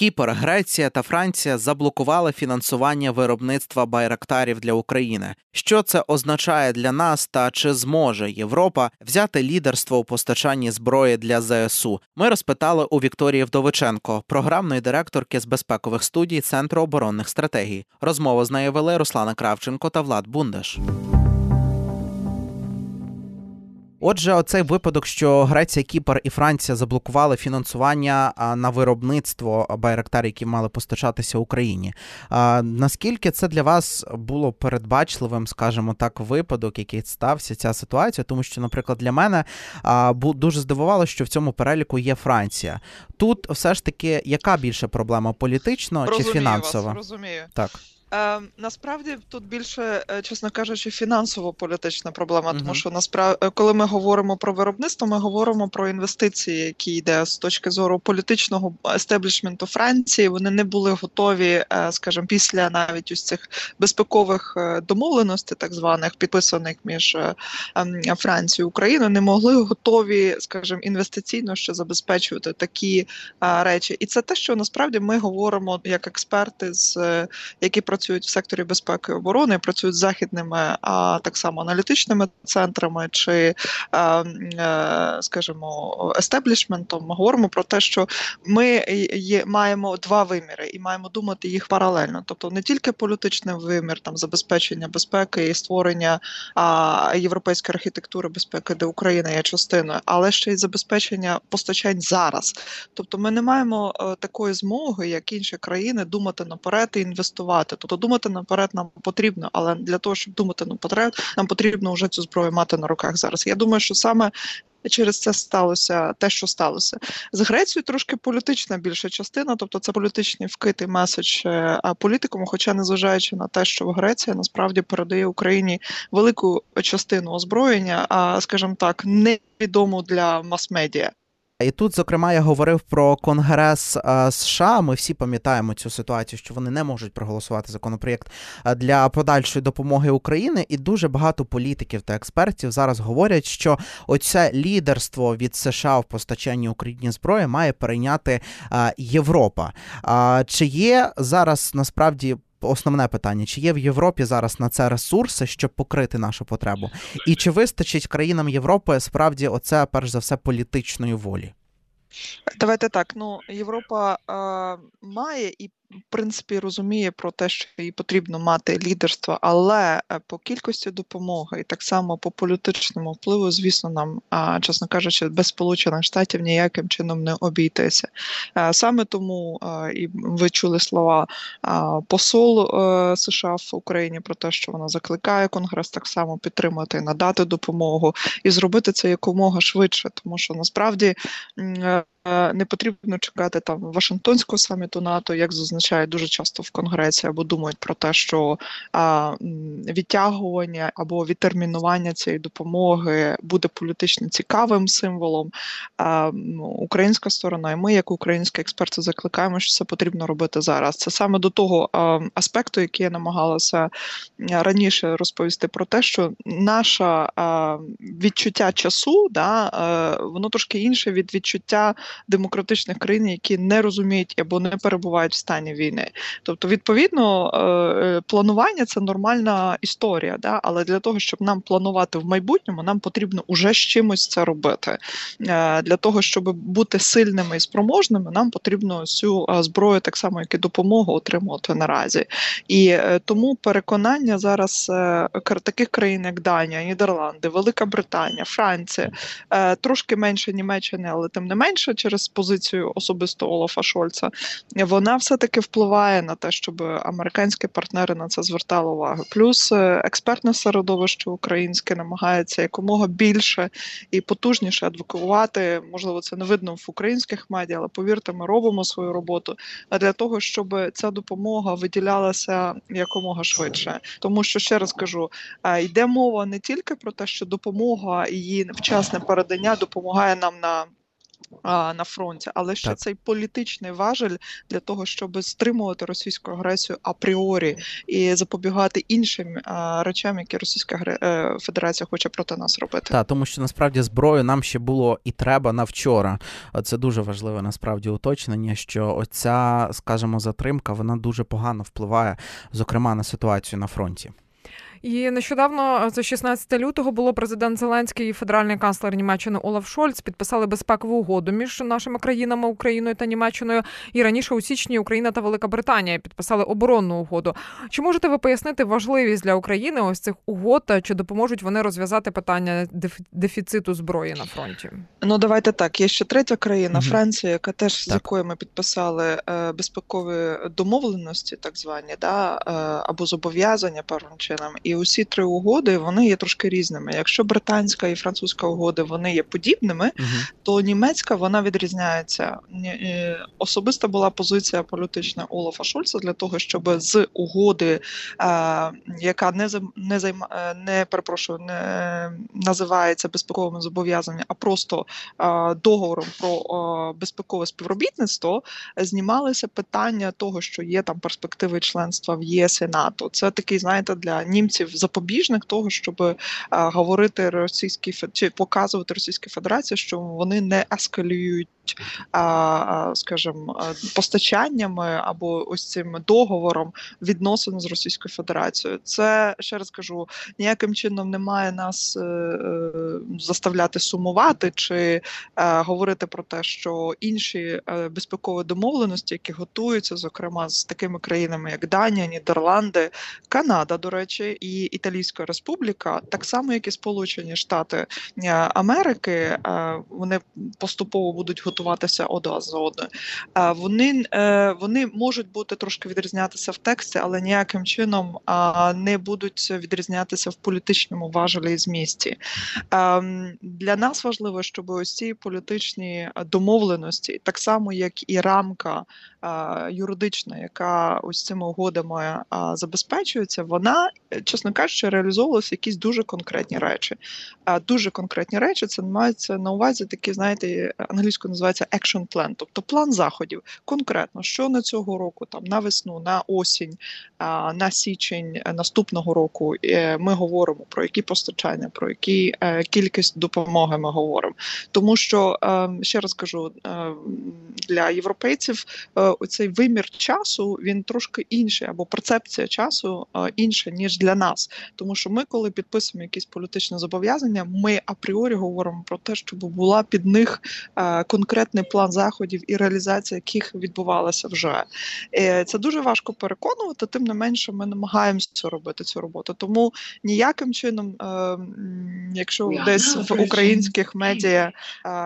Кіпр, Греція та Франція заблокували фінансування виробництва байрактарів для України. Що це означає для нас та чи зможе Європа взяти лідерство у постачанні зброї для ЗСУ? Ми розпитали у Вікторії Вдовиченко, програмної директорки з безпекових студій Центру оборонних стратегій. Розмову з нею вели Руслана Кравченко та Влад Бундаш. Отже, оцей випадок, що Греція, Кіпр і Франція заблокували фінансування на виробництво байрактар, які мали постачатися Україні. Наскільки це для вас було передбачливим, скажімо так, випадок, який стався ця ситуація? Тому що, наприклад, для мене дуже здивувало, що в цьому переліку є Франція. Тут все ж таки яка більша проблема політично розумію чи фінансова? Вас, розумію. Так. Е, Насправді тут більше, е, чесно кажучи, фінансово-політична проблема, тому Мгм. що насправді, коли ми говоримо про виробництво, ми говоримо про інвестиції, які йде з точки зору політичного естеблішменту Франції. Вони не були готові, е, скажімо, після навіть ось цих безпекових е, домовленостей, так званих підписаних між е, ем, Францією і Україною, не могли готові, скажімо, інвестиційно ще забезпечувати такі е, речі. І це те, що насправді ми говоримо як експерти, з е, які працюють в секторі безпеки і оборони, працюють з західними, а так само аналітичними центрами чи, е, е, скажімо, естеблішментом. Ми говоримо про те, що ми є, маємо два виміри і маємо думати їх паралельно, тобто не тільки політичний вимір, там забезпечення безпеки і створення а, європейської архітектури безпеки, де Україна є частиною, але ще й забезпечення постачань зараз. Тобто, ми не маємо е, такої змоги, як інші країни, думати наперед і інвестувати. Тобто думати наперед нам потрібно, але для того, щоб думати наперед, нам потрібно вже цю зброю мати на руках зараз. Я думаю, що саме. Через це сталося те, що сталося з Грецією. Трошки політична більша частина, тобто це політичний вкитий меседж е, політикам, хоча незважаючи на те, що Греція насправді передає Україні велику частину озброєння, а скажімо так, невідому для мас-медіа. І тут, зокрема, я говорив про Конгрес США. Ми всі пам'ятаємо цю ситуацію, що вони не можуть проголосувати законопроєкт для подальшої допомоги Україні. І дуже багато політиків та експертів зараз говорять, що оце лідерство від США в постачанні Україні зброї має перейняти Європа. Чи є зараз насправді? Основне питання: чи є в Європі зараз на це ресурси, щоб покрити нашу потребу, і чи вистачить країнам Європи справді оце перш за все політичної волі? Давайте так. Ну Європа е, має і принципі розуміє про те, що їй потрібно мати лідерство, але е, по кількості допомоги і так само по політичному впливу, звісно, нам, чесно кажучи, без сполучених штатів ніяким чином не обійтися. Е, саме тому і ви чули слова посол е, США в Україні про те, що вона закликає Конгрес так само підтримати, надати допомогу і зробити це якомога швидше, тому що насправді. Е, не потрібно чекати там Вашингтонського саміту НАТО, як зазначають дуже часто в Конгресі, або думають про те, що а, відтягування або відтермінування цієї допомоги буде політично цікавим символом. А, Українська сторона, і ми, як українські експерти, закликаємо, що це потрібно робити зараз. Це саме до того а, аспекту, який я намагалася раніше розповісти, про те, що наше відчуття часу, да, воно трошки інше від відчуття демократичних країн, які не розуміють або не перебувають в стані війни. Тобто, відповідно, е, е, планування це нормальна історія, да? але для того, щоб нам планувати в майбутньому, нам потрібно уже з чимось це робити. Е, для того, щоб бути сильними і спроможними, нам потрібно цю зброю, так само, як і допомогу отримувати наразі. І тому переконання зараз таких країн, як Данія, Нідерланди, Велика Британія, Франція, трошки менше Німеччини, але тим не менше через позицію особисто Олафа Шольца, вона все-таки впливає на те, щоб американські партнери на це звертали увагу. Плюс е, експертне середовище українське намагається якомога більше і потужніше адвокувати. Можливо, це не видно в українських медіа, але повірте, ми робимо свою роботу для того, щоб ця допомога виділялася якомога швидше. Тому що ще раз кажу, е, йде мова не тільки про те, що допомога її вчасне передання допомагає нам на на фронті, але ще Так. цей політичний важель для того, щоб стримувати російську агресію апріорі і запобігати іншим а, речам, які Російська е, Федерація хоче проти нас робити. Та тому що насправді зброю нам ще було і треба на вчора. Це дуже важливе насправді уточнення, що оця, скажімо, затримка вона дуже погано впливає, зокрема на ситуацію на фронті. І нещодавно, це 16 лютого, було президент Зеленський і федеральний канцлер Німеччини Олаф Шольц підписали безпекову угоду між нашими країнами Україною та Німеччиною. І раніше у січні Україна та Велика Британія підписали оборонну угоду. Чи можете ви пояснити важливість для України ось цих угод? та Чи допоможуть вони розв'язати питання деф- дефіциту зброї на фронті? Ну давайте так. Є ще третя країна, Мгм. Франція, яка теж з якою ми підписали е, безпекові домовленості, так звані, да, е, або зобов'язання певним чином. І усі три угоди вони є трошки різними. Якщо британська і французька угоди вони є подібними, Угу. то німецька вона відрізняється. Е, Особиста була позиція політична Олафа Шольца для того, щоб з угоди, е, яка не не займа е, не перепрошую, не називається безпековими зобов'язаннями, а просто договором про безпекове співробітництво, знімалися питання того, що є там перспективи членства в ЄС і НАТО. Це такий, знаєте, для німців запобіжник того, щоб е, говорити російській чи показувати Російській Федерації, що вони не ескалюють. Скажімо, постачаннями або ось цим договором відносин з Російською Федерацією. Це ще раз кажу, ніяким чином не має нас е, е, заставляти сумувати чи говорити про те, що інші безпекові домовленості, які готуються, зокрема з такими країнами, як Данія, Нідерланди, Канада, до речі, і Італійська Республіка, так само як і Сполучені Штати е, Америки, е, вони поступово будуть готуватися одна за одною. Е, Вони, вони можуть бути трошки відрізнятися в тексті, але ніяким чином не будуть відрізнятися в політичному важелі і змісті. Ем, Для нас важливо, щоб ось ці політичні домовленості, так само як і рамка юридична, яка ось цими угодами забезпечується, вона, е, чесно кажучи, реалізовувалася якісь дуже конкретні речі. А, Дуже конкретні речі це мається на увазі такі, знаєте, англійською називається action plan, тобто план заходів. Конкретно, що на цього року, там на весну, на осінь, на січень наступного року е, ми говоримо про які постачання, про які е, кількість допомоги ми говоримо. Тому що е, ще раз кажу, для європейців оцей вимір часу він трошки інший, або перцепція часу інша ніж для нас. Тому що ми, коли підписуємо якісь політичні зобов'язання, ми апріорі говоримо про те, щоб була під них е, конкретний план заходів і реалізація яких відбувалася вже. Е, Це дуже важко переконувати, тим не менше, ми намагаємося робити цю роботу. Тому ніяким чином, е, якщо десь в українських медіа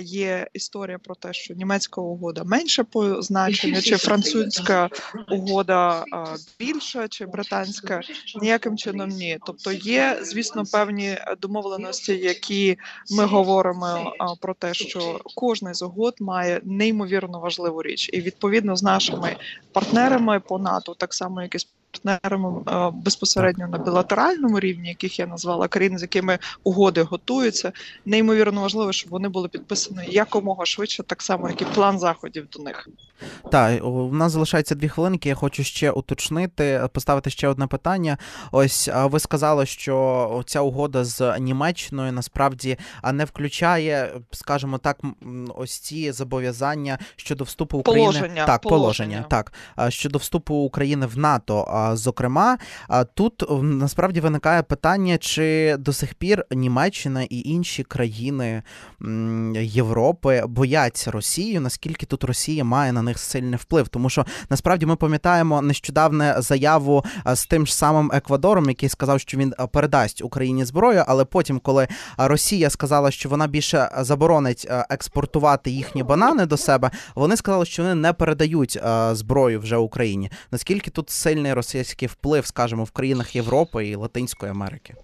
є історія про те, що німецька угода менше по значенню, чи французька угода більша, чи британська, ніяким чином ні. Тобто є, звісно, певні домовленості, які ми говоримо про те, що кожна з угод має неймовірно важливу річ, і відповідно з нашими партнерами по НАТО, так само як і з партнерами безпосередньо на білатеральному рівні, яких я назвала країни, з якими угоди готуються, неймовірно важливо, щоб вони були підписані якомога швидше, так само як і план заходів до них. Так, у нас залишається дві хвилинки. Я хочу ще уточнити, поставити ще одне питання. Ось ви сказали, що ця угода з Німеччиною насправді а, не включає, скажімо так, ось ці зобов'язання щодо вступу України. Положення, так, положення, положення. так щодо вступу України в НАТО. Зокрема, тут насправді виникає питання, чи до сих пір Німеччина і інші країни Європи бояться Росію, наскільки тут Росія має на них сильний вплив. Тому що насправді ми пам'ятаємо нещодавне заяву з тим ж самим Еквадором, який сказав, що він передасть Україні зброю. Але потім, коли Росія сказала, що вона більше заборонить експортувати їхні банани до себе, вони сказали, що вони не передають зброю вже Україні. Наскільки тут сильний російський вплив, скажімо, в країнах Європи і Латинської Америки?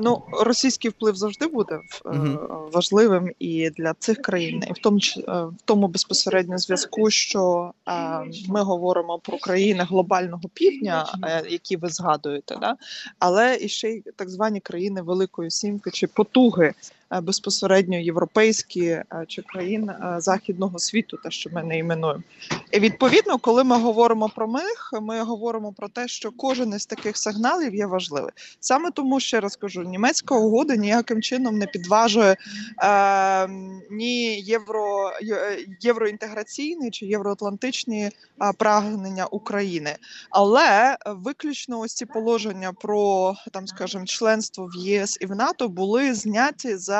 Ну, російський вплив завжди буде Мгм. важливим і для цих країн, і в тому е, в тому безпосередньо зв'язку, що е, ми говоримо про країни глобального півдня, е, які ви згадуєте, да? але і ще й так звані країни Великої Сімки чи потуги безпосередньо європейські е, чи країн е, західного світу, те, що ми не іменуємо. І відповідно, коли ми говоримо про них, ми говоримо про те, що кожен із таких сигналів є важливий. Саме тому ще раз кажу, німецька угода ніяким чином не підважує е, ні євро, євроінтеграційні чи євроатлантичні е, прагнення України. Але е, виключно ось ці положення про там, скажімо, членство в ЄС і в НАТО були зняті за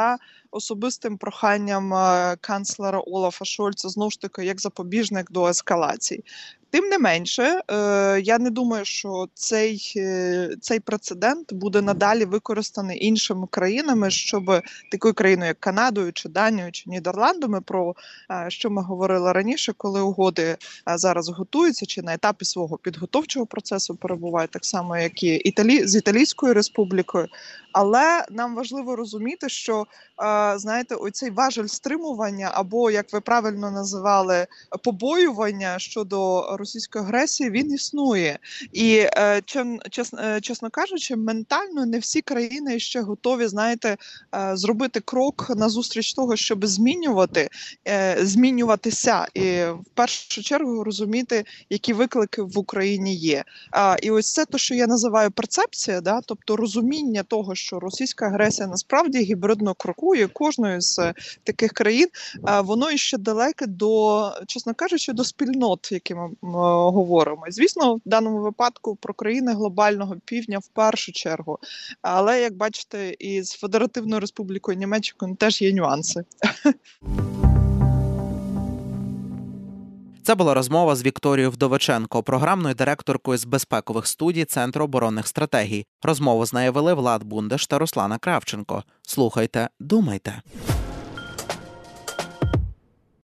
особистим проханням е, канцлера Олафа Шольца знову ж таки як запобіжник до ескалації. Тим не менше, е, я не думаю, що цей, е, цей прецедент буде надалі використаний іншими країнами, щоб такою країною, як Канадою, чи Данією, чи Нідерландами, про е, що ми говорили раніше, коли угоди зараз готуються, чи на етапі свого підготовчого процесу перебувають, так само, як і Італі... з Італійською республікою. Але нам важливо розуміти, що знаєте, оцей важель стримування, або як ви правильно називали, побоювання щодо російської агресії, він існує. І е, чесно, е, чесно кажучи, ментально не всі країни ще готові, знаєте, е, зробити крок назустріч того, щоб змінювати, змінюватися, і в першу чергу розуміти, які виклики в Україні є. І ось це те, що я називаю перцепція, да, тобто розуміння того, що російська агресія насправді гібридно крокує кожної з таких країн, воно іще далеке до, чесно кажучи, до спільнот, які ми м, говоримо. Звісно, в даному випадку про країни глобального півдня в першу чергу. Але як бачите, і з Федеративною Республікою Німеччиною теж є нюанси. Це була розмова з Вікторією Вдовиченко, програмною директоркою з безпекових студій Центру оборонних стратегій. Розмову з нею вели Влад Бундеш та Руслана Кравченко. Слухайте, думайте.